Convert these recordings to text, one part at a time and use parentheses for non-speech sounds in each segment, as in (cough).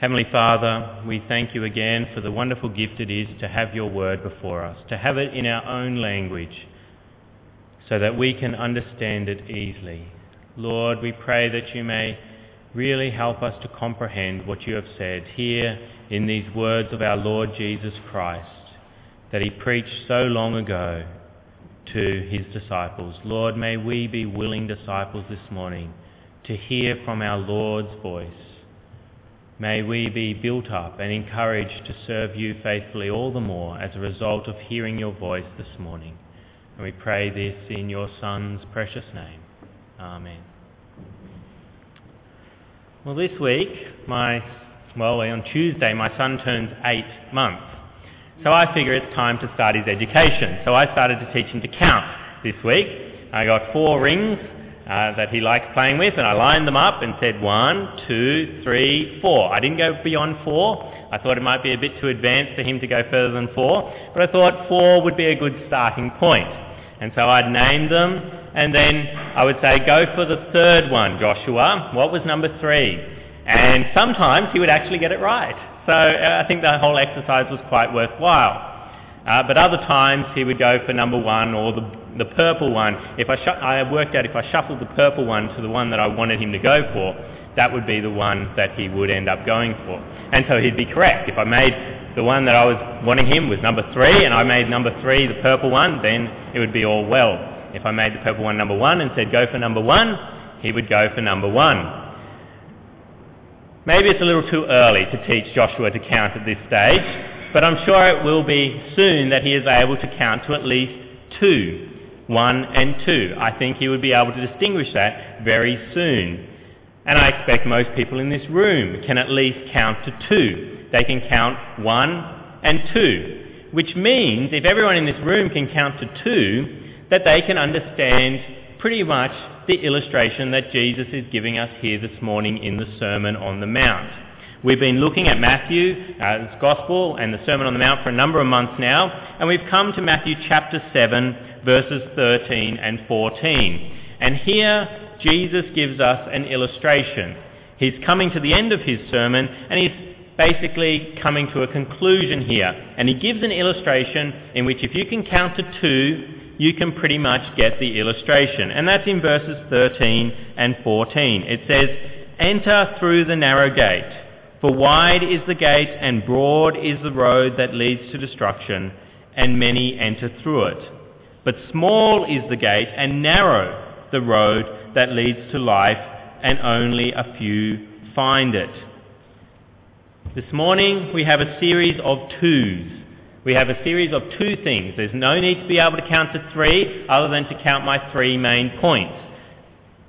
Heavenly Father, we thank you again for the wonderful gift it is to have your word before us, to have it in our own language, so that we can understand it easily. Lord, we pray that you may really help us to comprehend what you have said here in these words of our Lord Jesus Christ that he preached so long ago to his disciples. Lord, may we be willing disciples this morning to hear from our Lord's voice. May we be built up and encouraged to serve you faithfully all the more as a result of hearing your voice this morning. And we pray this in your Son's precious name. Amen. Well, this week, my, well, on Tuesday, my son turns eight months. So I figure it's time to start his education. So I started to teach him to count this week. I got four rings uh, that he likes playing with, and I lined them up and said one, two, three, four. I didn't go beyond four. I thought it might be a bit too advanced for him to go further than four, but I thought four would be a good starting point. And so I'd name them, and then I would say, go for the third one, Joshua. What was number three? And sometimes he would actually get it right. So uh, I think the whole exercise was quite worthwhile. Uh, but other times he would go for number one or the, the purple one. If I, I worked out if I shuffled the purple one to the one that I wanted him to go for, that would be the one that he would end up going for. And so he'd be correct. If I made the one that I was wanting him was number three, and I made number three the purple one, then it would be all well. If I made the purple one number one and said go for number one, he would go for number one. Maybe it's a little too early to teach Joshua to count at this stage, but I'm sure it will be soon that he is able to count to at least two. One and two. I think he would be able to distinguish that very soon. And I expect most people in this room can at least count to two. They can count one and two, which means if everyone in this room can count to two, that they can understand pretty much the illustration that Jesus is giving us here this morning in the Sermon on the Mount. We've been looking at Matthew's uh, Gospel and the Sermon on the Mount for a number of months now, and we've come to Matthew chapter 7, verses 13 and 14. And here, Jesus gives us an illustration. He's coming to the end of his sermon, and he's basically coming to a conclusion here. And he gives an illustration in which if you can count to two, you can pretty much get the illustration. And that's in verses 13 and 14. It says, Enter through the narrow gate, for wide is the gate and broad is the road that leads to destruction, and many enter through it. But small is the gate and narrow the road that leads to life, and only a few find it. This morning we have a series of twos we have a series of two things. There's no need to be able to count to three other than to count my three main points.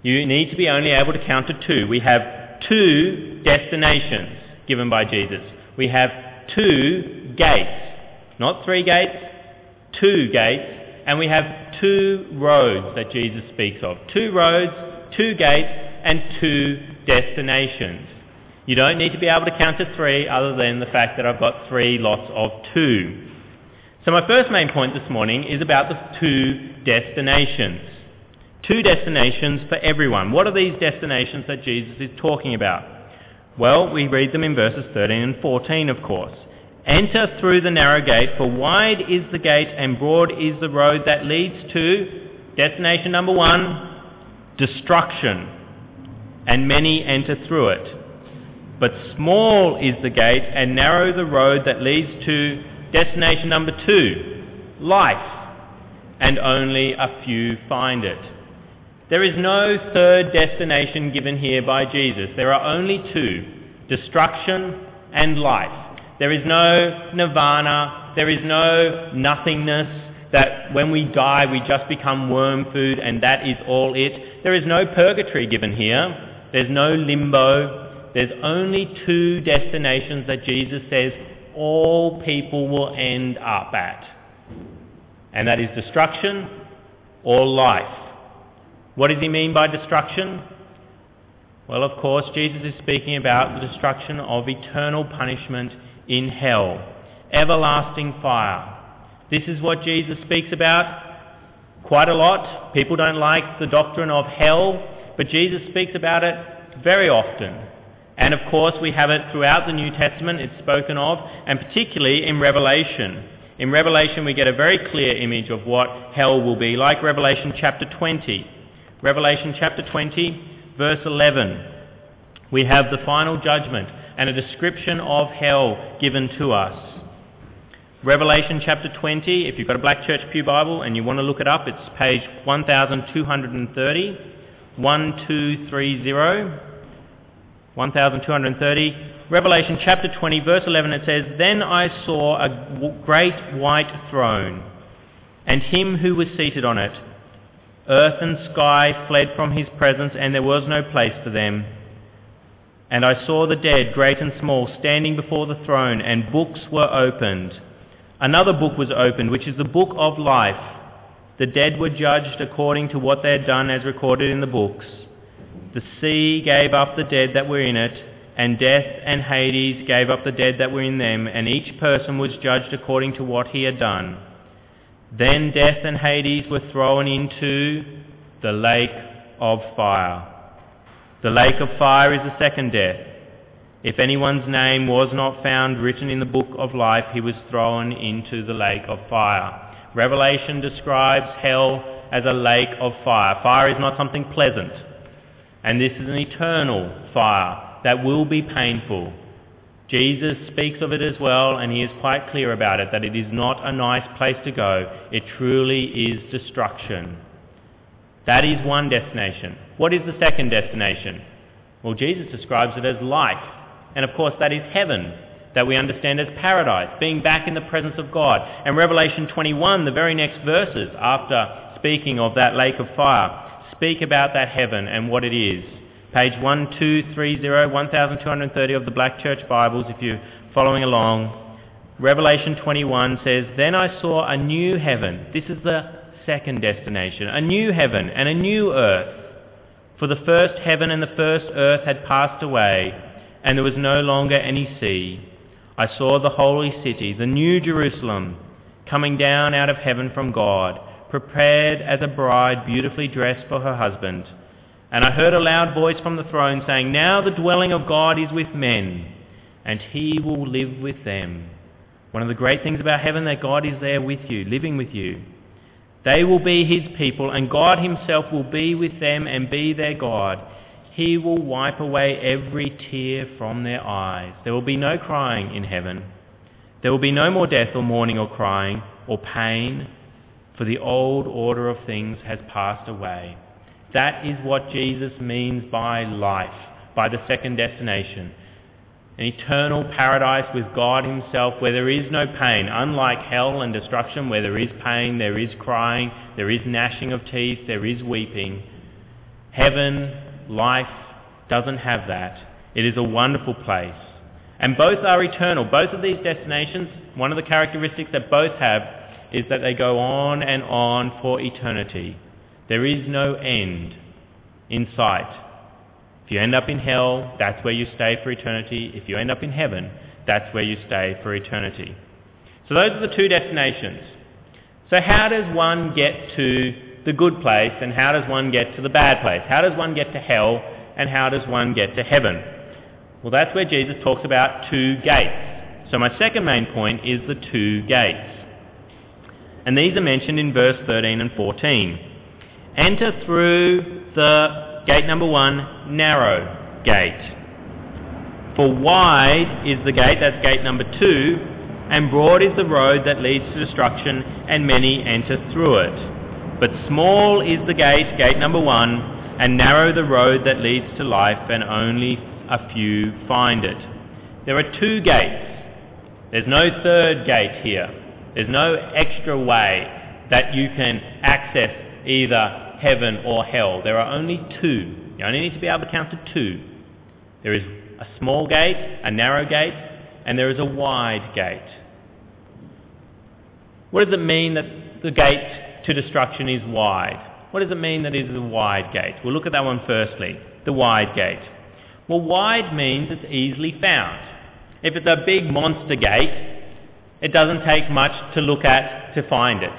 You need to be only able to count to two. We have two destinations given by Jesus. We have two gates. Not three gates, two gates. And we have two roads that Jesus speaks of. Two roads, two gates, and two destinations. You don't need to be able to count to three other than the fact that I've got three lots of two. So my first main point this morning is about the two destinations. Two destinations for everyone. What are these destinations that Jesus is talking about? Well, we read them in verses 13 and 14, of course. Enter through the narrow gate, for wide is the gate and broad is the road that leads to destination number one, destruction, and many enter through it. But small is the gate and narrow the road that leads to destination number two, life, and only a few find it. There is no third destination given here by Jesus. There are only two, destruction and life. There is no nirvana, there is no nothingness, that when we die we just become worm food and that is all it. There is no purgatory given here. There's no limbo there's only two destinations that Jesus says all people will end up at. And that is destruction or life. What does he mean by destruction? Well, of course, Jesus is speaking about the destruction of eternal punishment in hell, everlasting fire. This is what Jesus speaks about quite a lot. People don't like the doctrine of hell, but Jesus speaks about it very often. And of course, we have it throughout the New Testament, it's spoken of, and particularly in Revelation. In Revelation, we get a very clear image of what hell will be, like Revelation chapter 20. Revelation chapter 20, verse 11. We have the final judgment and a description of hell given to us. Revelation chapter 20, if you've got a Black Church Pew Bible and you want to look it up, it's page 1230, 1230, 1230. Revelation chapter 20, verse 11, it says, Then I saw a great white throne, and him who was seated on it. Earth and sky fled from his presence, and there was no place for them. And I saw the dead, great and small, standing before the throne, and books were opened. Another book was opened, which is the book of life. The dead were judged according to what they had done as recorded in the books. The sea gave up the dead that were in it, and death and Hades gave up the dead that were in them, and each person was judged according to what he had done. Then death and Hades were thrown into the lake of fire. The lake of fire is the second death. If anyone's name was not found written in the book of life, he was thrown into the lake of fire. Revelation describes hell as a lake of fire. Fire is not something pleasant. And this is an eternal fire that will be painful. Jesus speaks of it as well, and he is quite clear about it, that it is not a nice place to go. It truly is destruction. That is one destination. What is the second destination? Well, Jesus describes it as life. And of course, that is heaven, that we understand as paradise, being back in the presence of God. And Revelation 21, the very next verses after speaking of that lake of fire, speak about that heaven and what it is. Page 1230, 1230 of the Black Church Bibles, if you're following along. Revelation 21 says, Then I saw a new heaven. This is the second destination. A new heaven and a new earth. For the first heaven and the first earth had passed away and there was no longer any sea. I saw the holy city, the new Jerusalem, coming down out of heaven from God, prepared as a bride beautifully dressed for her husband. And I heard a loud voice from the throne saying, Now the dwelling of God is with men, and he will live with them. One of the great things about heaven that God is there with you, living with you. They will be his people, and God himself will be with them and be their God. He will wipe away every tear from their eyes. There will be no crying in heaven. There will be no more death or mourning or crying or pain, for the old order of things has passed away. That is what Jesus means by life, by the second destination. An eternal paradise with God himself where there is no pain, unlike hell and destruction where there is pain, there is crying, there is gnashing of teeth, there is weeping. Heaven Life doesn't have that. It is a wonderful place. And both are eternal. Both of these destinations, one of the characteristics that both have is that they go on and on for eternity. There is no end in sight. If you end up in hell, that's where you stay for eternity. If you end up in heaven, that's where you stay for eternity. So those are the two destinations. So how does one get to the good place and how does one get to the bad place? How does one get to hell and how does one get to heaven? Well, that's where Jesus talks about two gates. So my second main point is the two gates. And these are mentioned in verse 13 and 14. Enter through the gate number one, narrow gate. For wide is the gate, that's gate number two, and broad is the road that leads to destruction, and many enter through it. But small is the gate, gate number one, and narrow the road that leads to life, and only a few find it. There are two gates. There's no third gate here. There's no extra way that you can access either heaven or hell. There are only two. You only need to be able to count to two. There is a small gate, a narrow gate, and there is a wide gate. What does it mean that the gate to destruction is wide. What does it mean that it is a wide gate? We'll look at that one firstly. The wide gate. Well, wide means it's easily found. If it's a big monster gate, it doesn't take much to look at to find it.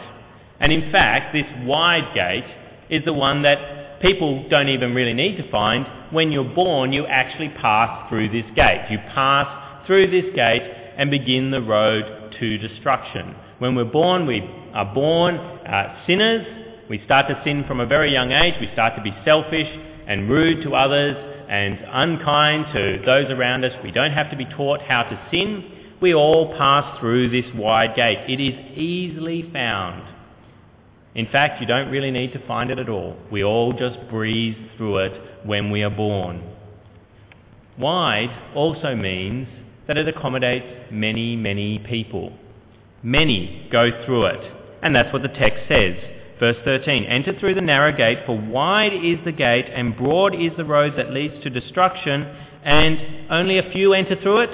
And in fact, this wide gate is the one that people don't even really need to find, when you're born, you actually pass through this gate. You pass through this gate and begin the road to destruction. When we're born, we are born uh, sinners. We start to sin from a very young age. We start to be selfish and rude to others and unkind to those around us. We don't have to be taught how to sin. We all pass through this wide gate. It is easily found. In fact, you don't really need to find it at all. We all just breeze through it when we are born. Wide also means that it accommodates many, many people. Many go through it. And that's what the text says. Verse 13 Enter through the narrow gate, for wide is the gate, and broad is the road that leads to destruction, and only a few enter through it?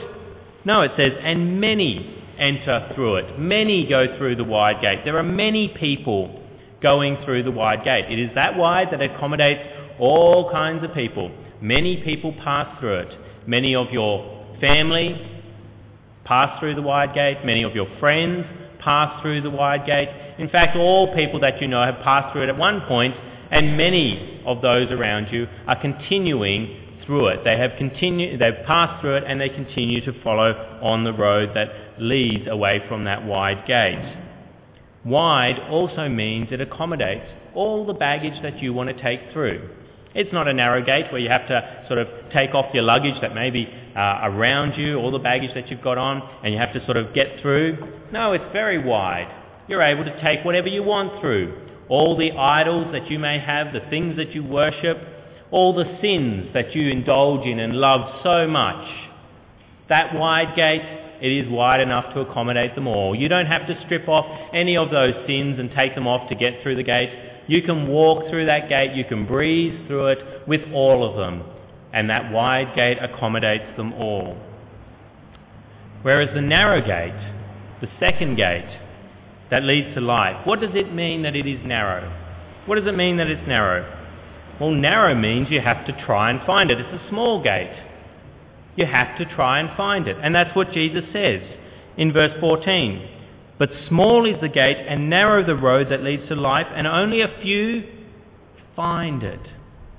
No, it says, and many enter through it. Many go through the wide gate. There are many people going through the wide gate. It is that wide that accommodates all kinds of people. Many people pass through it. Many of your family pass through the wide gate. Many of your friends pass through the wide gate. In fact, all people that you know have passed through it at one point, and many of those around you are continuing through it. They have continued, they've passed through it, and they continue to follow on the road that leads away from that wide gate. Wide also means it accommodates all the baggage that you want to take through. It's not a narrow gate where you have to sort of take off your luggage that may be uh, around you, all the baggage that you've got on, and you have to sort of get through. No, it's very wide. You're able to take whatever you want through. All the idols that you may have, the things that you worship, all the sins that you indulge in and love so much. That wide gate, it is wide enough to accommodate them all. You don't have to strip off any of those sins and take them off to get through the gate. You can walk through that gate, you can breeze through it with all of them, and that wide gate accommodates them all. Whereas the narrow gate, the second gate, that leads to life, what does it mean that it is narrow? What does it mean that it's narrow? Well, narrow means you have to try and find it. It's a small gate. You have to try and find it. And that's what Jesus says in verse 14. But small is the gate and narrow the road that leads to life, and only a few find it.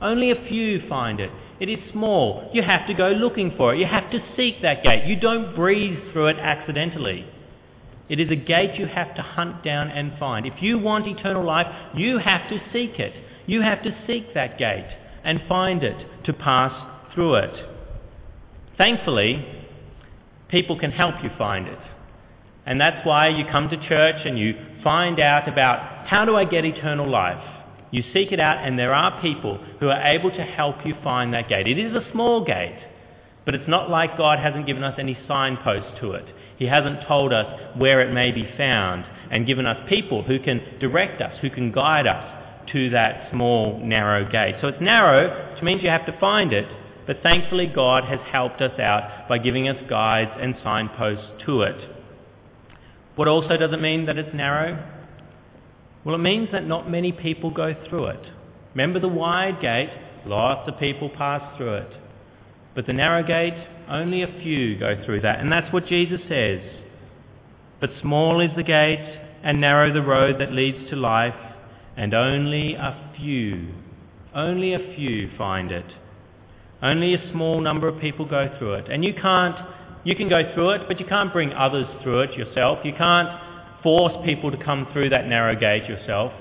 Only a few find it. It is small. You have to go looking for it. You have to seek that gate. You don't breeze through it accidentally. It is a gate you have to hunt down and find. If you want eternal life, you have to seek it. You have to seek that gate and find it to pass through it. Thankfully, people can help you find it. And that's why you come to church and you find out about how do I get eternal life? You seek it out and there are people who are able to help you find that gate. It is a small gate, but it's not like God hasn't given us any signposts to it. He hasn't told us where it may be found and given us people who can direct us, who can guide us to that small, narrow gate. So it's narrow, which means you have to find it, but thankfully God has helped us out by giving us guides and signposts to it. What also does it mean that it's narrow? Well, it means that not many people go through it. Remember the wide gate? Lots of people pass through it. But the narrow gate, only a few go through that. And that's what Jesus says. But small is the gate, and narrow the road that leads to life, and only a few, only a few find it. Only a small number of people go through it. And you can't you can go through it, but you can't bring others through it yourself. You can't force people to come through that narrow gate yourself.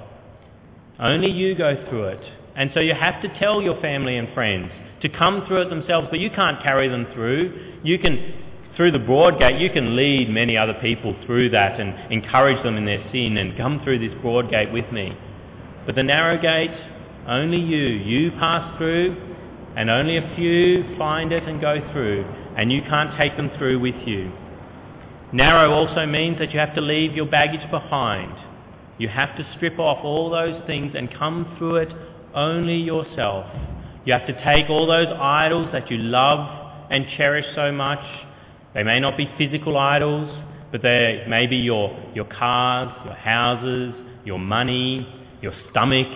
Only you go through it. And so you have to tell your family and friends to come through it themselves, but you can't carry them through. You can, through the broad gate, you can lead many other people through that and encourage them in their sin and come through this broad gate with me. But the narrow gate, only you. You pass through, and only a few find it and go through and you can't take them through with you. Narrow also means that you have to leave your baggage behind. You have to strip off all those things and come through it only yourself. You have to take all those idols that you love and cherish so much. They may not be physical idols, but they may be your, your cars, your houses, your money, your stomach.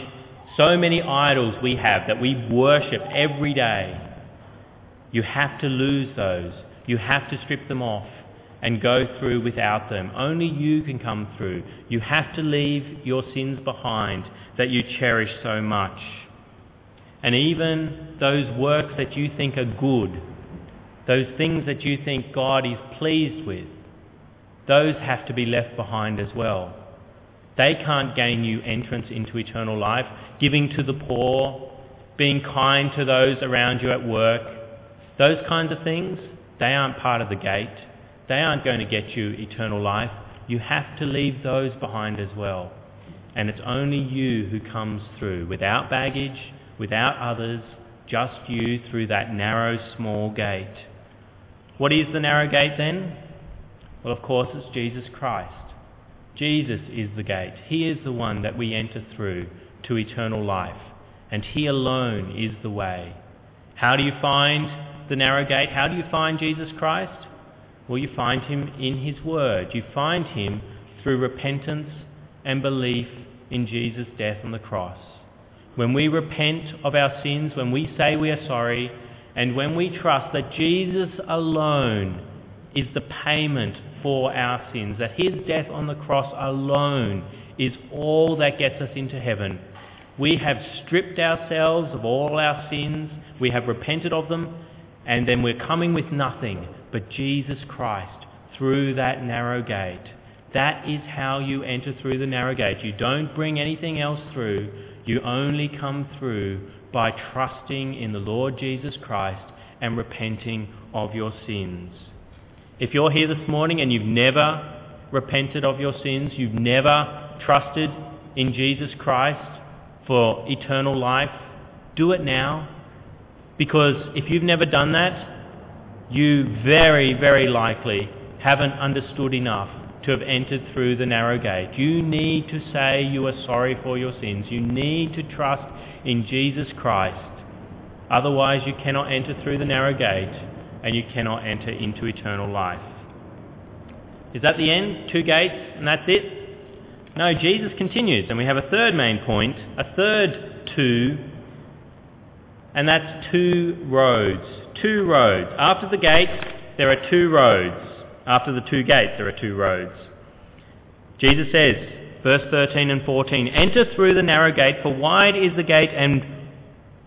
So many idols we have that we worship every day. You have to lose those. You have to strip them off and go through without them. Only you can come through. You have to leave your sins behind that you cherish so much. And even those works that you think are good, those things that you think God is pleased with, those have to be left behind as well. They can't gain you entrance into eternal life. Giving to the poor, being kind to those around you at work, those kinds of things, they aren't part of the gate. They aren't going to get you eternal life. You have to leave those behind as well. And it's only you who comes through without baggage, without others, just you through that narrow, small gate. What is the narrow gate then? Well, of course, it's Jesus Christ. Jesus is the gate. He is the one that we enter through to eternal life. And He alone is the way. How do you find the narrow gate? How do you find Jesus Christ? Well, you find Him in His Word. You find Him through repentance and belief in Jesus' death on the cross. When we repent of our sins, when we say we are sorry, and when we trust that Jesus alone is the payment for our sins, that his death on the cross alone is all that gets us into heaven. We have stripped ourselves of all our sins, we have repented of them, and then we're coming with nothing but Jesus Christ through that narrow gate. That is how you enter through the narrow gate. You don't bring anything else through. You only come through by trusting in the Lord Jesus Christ and repenting of your sins. If you're here this morning and you've never repented of your sins, you've never trusted in Jesus Christ for eternal life, do it now. Because if you've never done that, you very, very likely haven't understood enough to have entered through the narrow gate. You need to say you are sorry for your sins. You need to trust in Jesus Christ. Otherwise, you cannot enter through the narrow gate and you cannot enter into eternal life. Is that the end? Two gates and that's it? No, Jesus continues, and we have a third main point, a third two, and that's two roads. Two roads. After the gate, there are two roads. After the two gates, there are two roads. Jesus says, verse 13 and 14, Enter through the narrow gate, for wide is the gate, and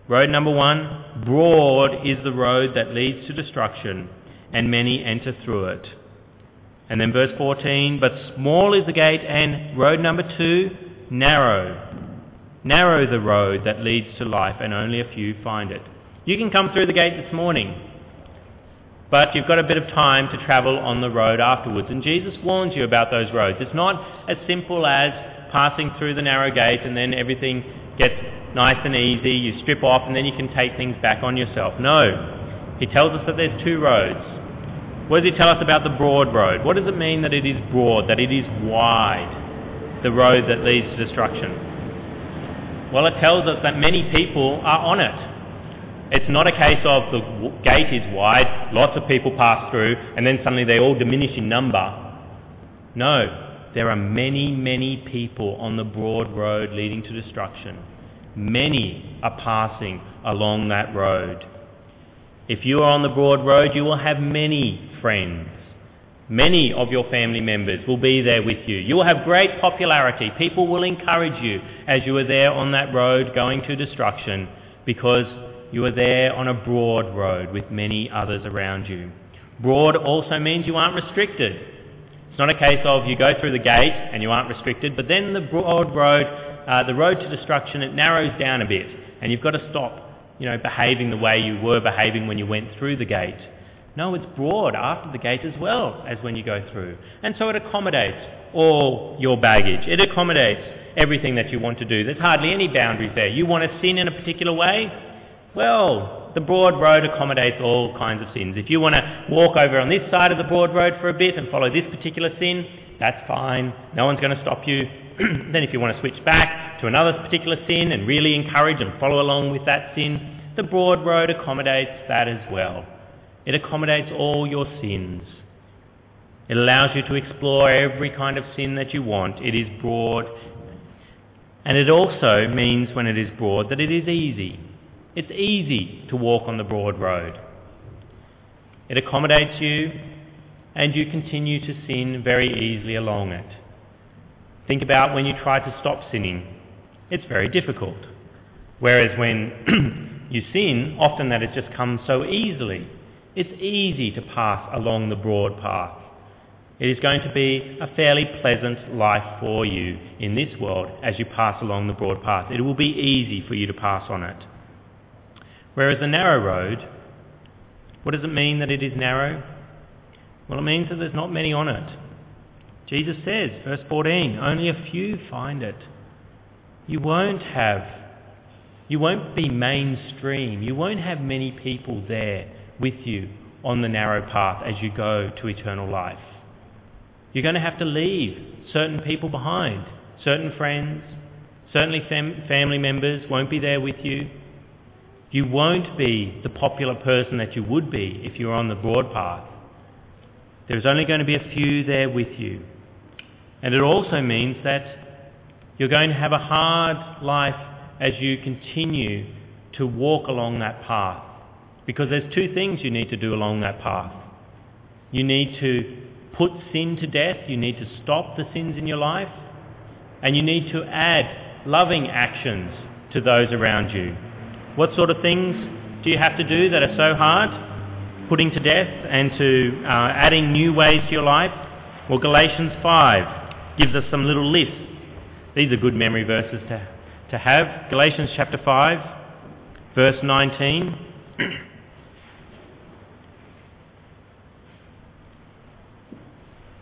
road number one, Broad is the road that leads to destruction, and many enter through it. And then verse 14, but small is the gate, and road number two, narrow. Narrow the road that leads to life, and only a few find it. You can come through the gate this morning, but you've got a bit of time to travel on the road afterwards. And Jesus warns you about those roads. It's not as simple as passing through the narrow gate and then everything gets nice and easy, you strip off, and then you can take things back on yourself. No. He tells us that there's two roads. What does he tell us about the broad road? What does it mean that it is broad, that it is wide, the road that leads to destruction? Well, it tells us that many people are on it. It's not a case of the gate is wide, lots of people pass through, and then suddenly they all diminish in number. No, there are many, many people on the broad road leading to destruction. Many are passing along that road. If you are on the broad road, you will have many friends. Many of your family members will be there with you. You will have great popularity. People will encourage you as you are there on that road going to destruction because you are there on a broad road with many others around you. Broad also means you aren't restricted. It's not a case of you go through the gate and you aren't restricted, but then the broad road uh, the road to destruction, it narrows down a bit, and you've got to stop, you know, behaving the way you were behaving when you went through the gate. No, it's broad after the gate as well as when you go through. And so it accommodates all your baggage. It accommodates everything that you want to do. There's hardly any boundaries there. You want to sin in a particular way? Well, the broad road accommodates all kinds of sins. If you want to walk over on this side of the broad road for a bit and follow this particular sin, that's fine. No one's going to stop you. (clears throat) then if you want to switch back to another particular sin and really encourage and follow along with that sin, the broad road accommodates that as well. It accommodates all your sins. It allows you to explore every kind of sin that you want. It is broad. And it also means, when it is broad, that it is easy. It's easy to walk on the broad road. It accommodates you, and you continue to sin very easily along it. Think about when you try to stop sinning. It's very difficult. Whereas when (clears throat) you sin, often that has just come so easily. It's easy to pass along the broad path. It is going to be a fairly pleasant life for you in this world as you pass along the broad path. It will be easy for you to pass on it. Whereas the narrow road, what does it mean that it is narrow? Well, it means that there's not many on it. Jesus says, verse 14, only a few find it. You won't have, you won't be mainstream. You won't have many people there with you on the narrow path as you go to eternal life. You're going to have to leave certain people behind. Certain friends, certainly fam- family members won't be there with you. You won't be the popular person that you would be if you were on the broad path. There's only going to be a few there with you. And it also means that you're going to have a hard life as you continue to walk along that path. Because there's two things you need to do along that path. You need to put sin to death, you need to stop the sins in your life, and you need to add loving actions to those around you. What sort of things do you have to do that are so hard? Putting to death and to uh, adding new ways to your life? Well, Galatians 5 gives us some little lists. These are good memory verses to, to have. Galatians chapter 5, verse 19.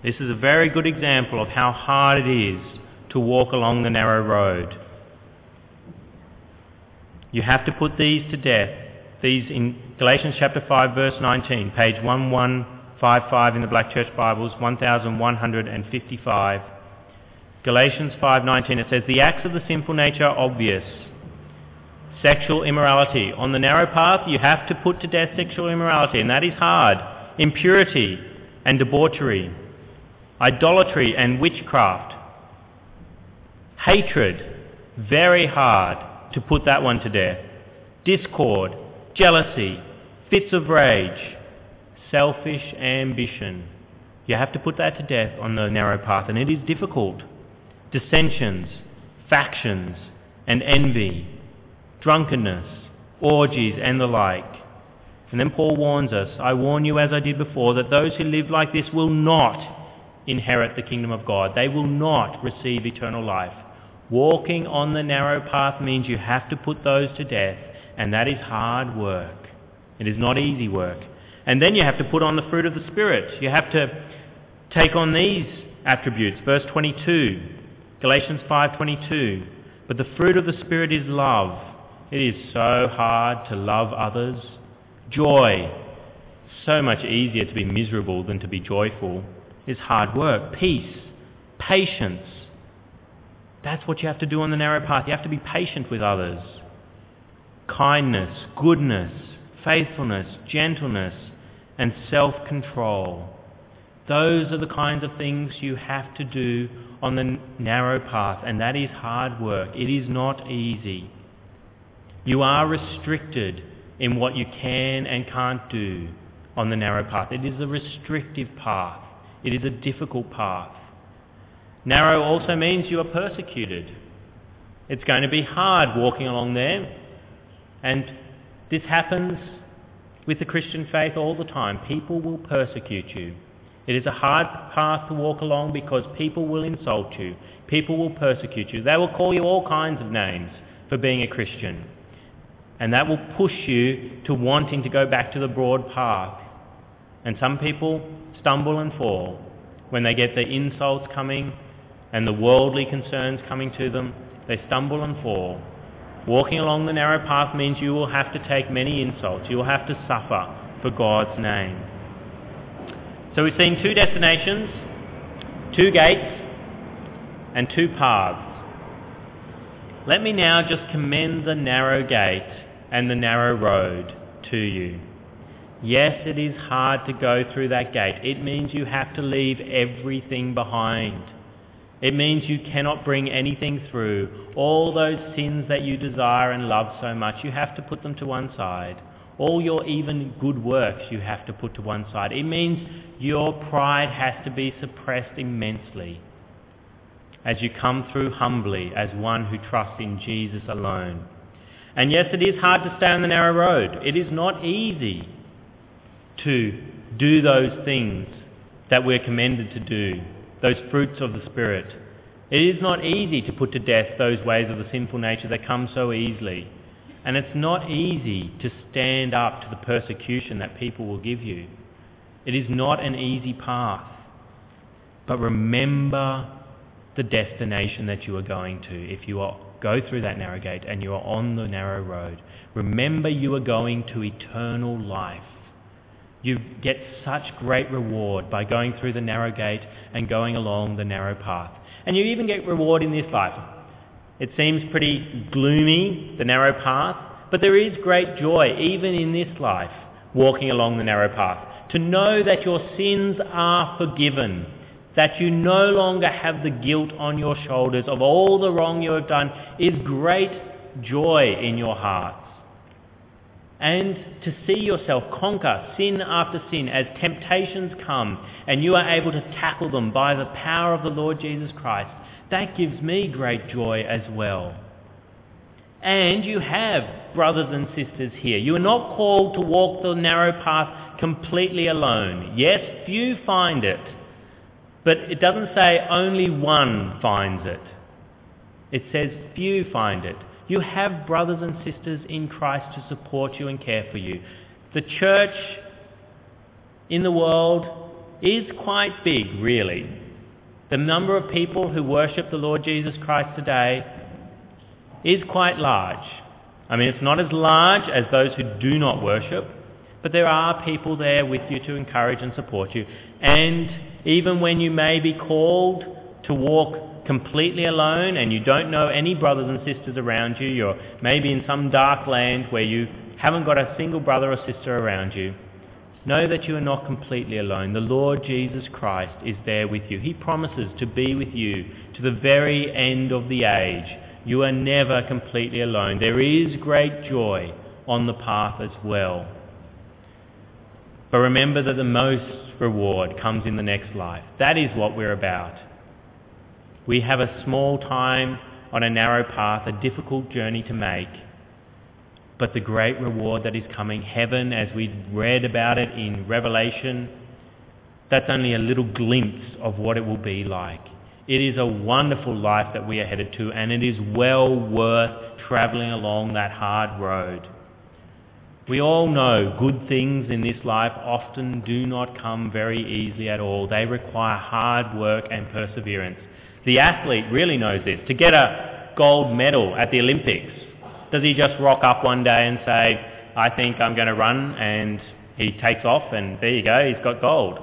This is a very good example of how hard it is to walk along the narrow road. You have to put these to death. These in Galatians chapter 5 verse 19, page 1155 in the Black Church Bibles, 1155. Galatians 5:19 it says the acts of the sinful nature are obvious. Sexual immorality. On the narrow path you have to put to death sexual immorality and that is hard. Impurity and debauchery idolatry and witchcraft, hatred, very hard to put that one to death, discord, jealousy, fits of rage, selfish ambition. You have to put that to death on the narrow path, and it is difficult. Dissensions, factions, and envy, drunkenness, orgies, and the like. And then Paul warns us, I warn you as I did before, that those who live like this will not inherit the kingdom of God. They will not receive eternal life. Walking on the narrow path means you have to put those to death, and that is hard work. It is not easy work. And then you have to put on the fruit of the Spirit. You have to take on these attributes. Verse 22, Galatians 5:22. But the fruit of the Spirit is love. It is so hard to love others. Joy. So much easier to be miserable than to be joyful is hard work. Peace, patience. That's what you have to do on the narrow path. You have to be patient with others. Kindness, goodness, faithfulness, gentleness, and self-control. Those are the kinds of things you have to do on the narrow path, and that is hard work. It is not easy. You are restricted in what you can and can't do on the narrow path. It is a restrictive path. It is a difficult path. Narrow also means you are persecuted. It's going to be hard walking along there. And this happens with the Christian faith all the time. People will persecute you. It is a hard path to walk along because people will insult you. People will persecute you. They will call you all kinds of names for being a Christian. And that will push you to wanting to go back to the broad path. And some people stumble and fall, when they get the insults coming and the worldly concerns coming to them, they stumble and fall. Walking along the narrow path means you will have to take many insults. You will have to suffer for God's name. So we've seen two destinations, two gates, and two paths. Let me now just commend the narrow gate and the narrow road to you. Yes, it is hard to go through that gate. It means you have to leave everything behind. It means you cannot bring anything through. All those sins that you desire and love so much, you have to put them to one side. All your even good works you have to put to one side. It means your pride has to be suppressed immensely as you come through humbly as one who trusts in Jesus alone. And yes, it is hard to stay on the narrow road. It is not easy to do those things that we're commended to do, those fruits of the Spirit. It is not easy to put to death those ways of the sinful nature that come so easily. And it's not easy to stand up to the persecution that people will give you. It is not an easy path. But remember the destination that you are going to if you are, go through that narrow gate and you are on the narrow road. Remember you are going to eternal life. You get such great reward by going through the narrow gate and going along the narrow path. And you even get reward in this life. It seems pretty gloomy, the narrow path, but there is great joy even in this life, walking along the narrow path. To know that your sins are forgiven, that you no longer have the guilt on your shoulders of all the wrong you have done, is great joy in your hearts. and to see yourself conquer sin after sin as temptations come and you are able to tackle them by the power of the Lord Jesus Christ, that gives me great joy as well. And you have brothers and sisters here. You are not called to walk the narrow path completely alone. Yes, few find it, but it doesn't say only one finds it. It says few find it. You have brothers and sisters in Christ to support you and care for you. The church in the world is quite big, really. The number of people who worship the Lord Jesus Christ today is quite large. I mean, it's not as large as those who do not worship, but there are people there with you to encourage and support you. And even when you may be called to walk completely alone and you don't know any brothers and sisters around you, you're maybe in some dark land where you haven't got a single brother or sister around you, know that you are not completely alone. The Lord Jesus Christ is there with you. He promises to be with you to the very end of the age. You are never completely alone. There is great joy on the path as well. But remember that the most reward comes in the next life. That is what we're about. We have a small time on a narrow path, a difficult journey to make. But the great reward that is coming, heaven, as we read about it in Revelation, that's only a little glimpse of what it will be like. It is a wonderful life that we are headed to, and it is well worth travelling along that hard road. We all know good things in this life often do not come very easily at all. They require hard work and perseverance. The athlete really knows this. To get a gold medal at the Olympics, does he just rock up one day and say, I think I'm going to run, and he takes off, and there you go, he's got gold?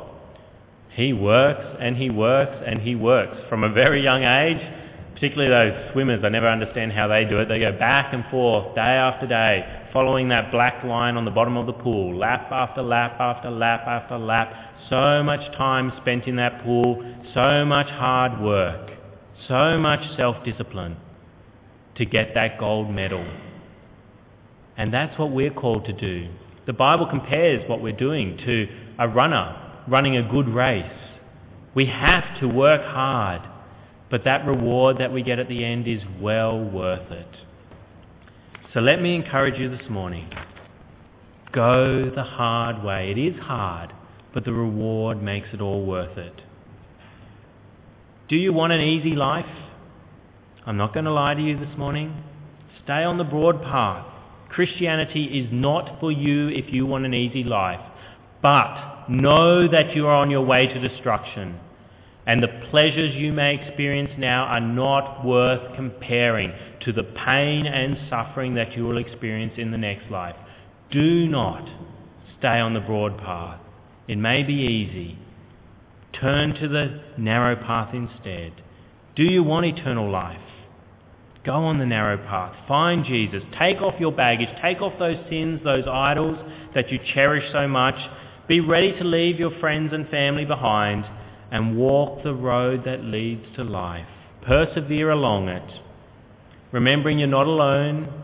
He works and he works and he works from a very young age, particularly those swimmers. I never understand how they do it. They go back and forth day after day, following that black line on the bottom of the pool, lap after lap after lap after lap. So much time spent in that pool, so much hard work so much self-discipline to get that gold medal. And that's what we're called to do. The Bible compares what we're doing to a runner running a good race. We have to work hard, but that reward that we get at the end is well worth it. So let me encourage you this morning. Go the hard way. It is hard, but the reward makes it all worth it. Do you want an easy life? I'm not going to lie to you this morning. Stay on the broad path. Christianity is not for you if you want an easy life. But know that you are on your way to destruction. And the pleasures you may experience now are not worth comparing to the pain and suffering that you will experience in the next life. Do not stay on the broad path. It may be easy, Turn to the narrow path instead. Do you want eternal life? Go on the narrow path. Find Jesus. Take off your baggage. Take off those sins, those idols that you cherish so much. Be ready to leave your friends and family behind and walk the road that leads to life. Persevere along it. Remembering you're not alone.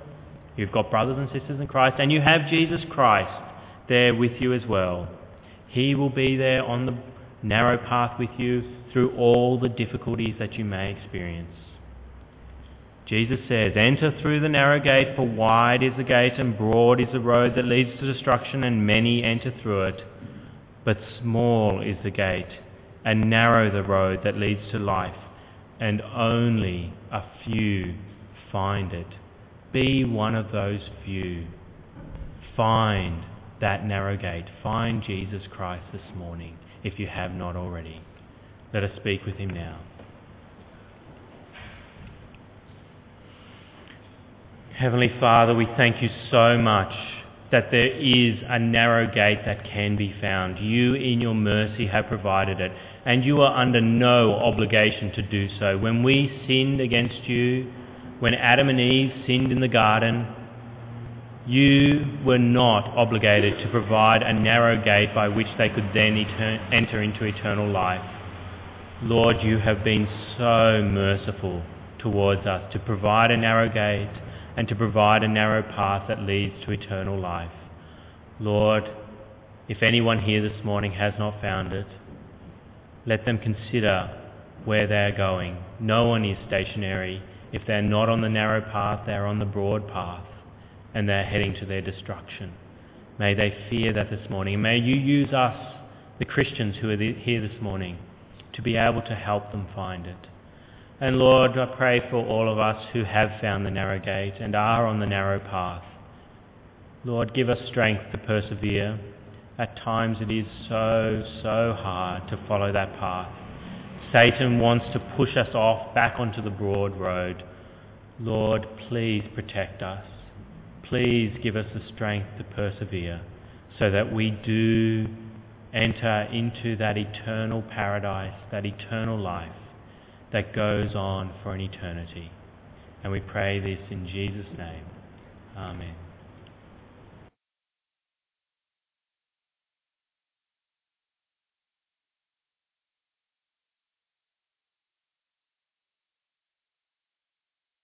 You've got brothers and sisters in Christ and you have Jesus Christ there with you as well. He will be there on the narrow path with you through all the difficulties that you may experience. Jesus says, Enter through the narrow gate, for wide is the gate and broad is the road that leads to destruction, and many enter through it. But small is the gate, and narrow the road that leads to life, and only a few find it. Be one of those few. Find that narrow gate. Find Jesus Christ this morning, if you have not already. Let us speak with him now. Heavenly Father, we thank you so much that there is a narrow gate that can be found. You, in your mercy, have provided it, and you are under no obligation to do so. When we sinned against you, when Adam and Eve sinned in the garden, you were not obligated to provide a narrow gate by which they could then enter into eternal life. Lord, you have been so merciful towards us to provide a narrow gate and to provide a narrow path that leads to eternal life. Lord, if anyone here this morning has not found it, let them consider where they are going. No one is stationary. If they're not on the narrow path, they're on the broad path, and they're heading to their destruction. May they fear that this morning. May you use us, the Christians who are here this morning, to be able to help them find it. And Lord, I pray for all of us who have found the narrow gate and are on the narrow path. Lord, give us strength to persevere. At times it is so, so hard to follow that path. Satan wants to push us off back onto the broad road. Lord, please protect us. Please give us the strength to persevere so that we do enter into that eternal paradise, that eternal life that goes on for an eternity. And we pray this in Jesus' name. Amen.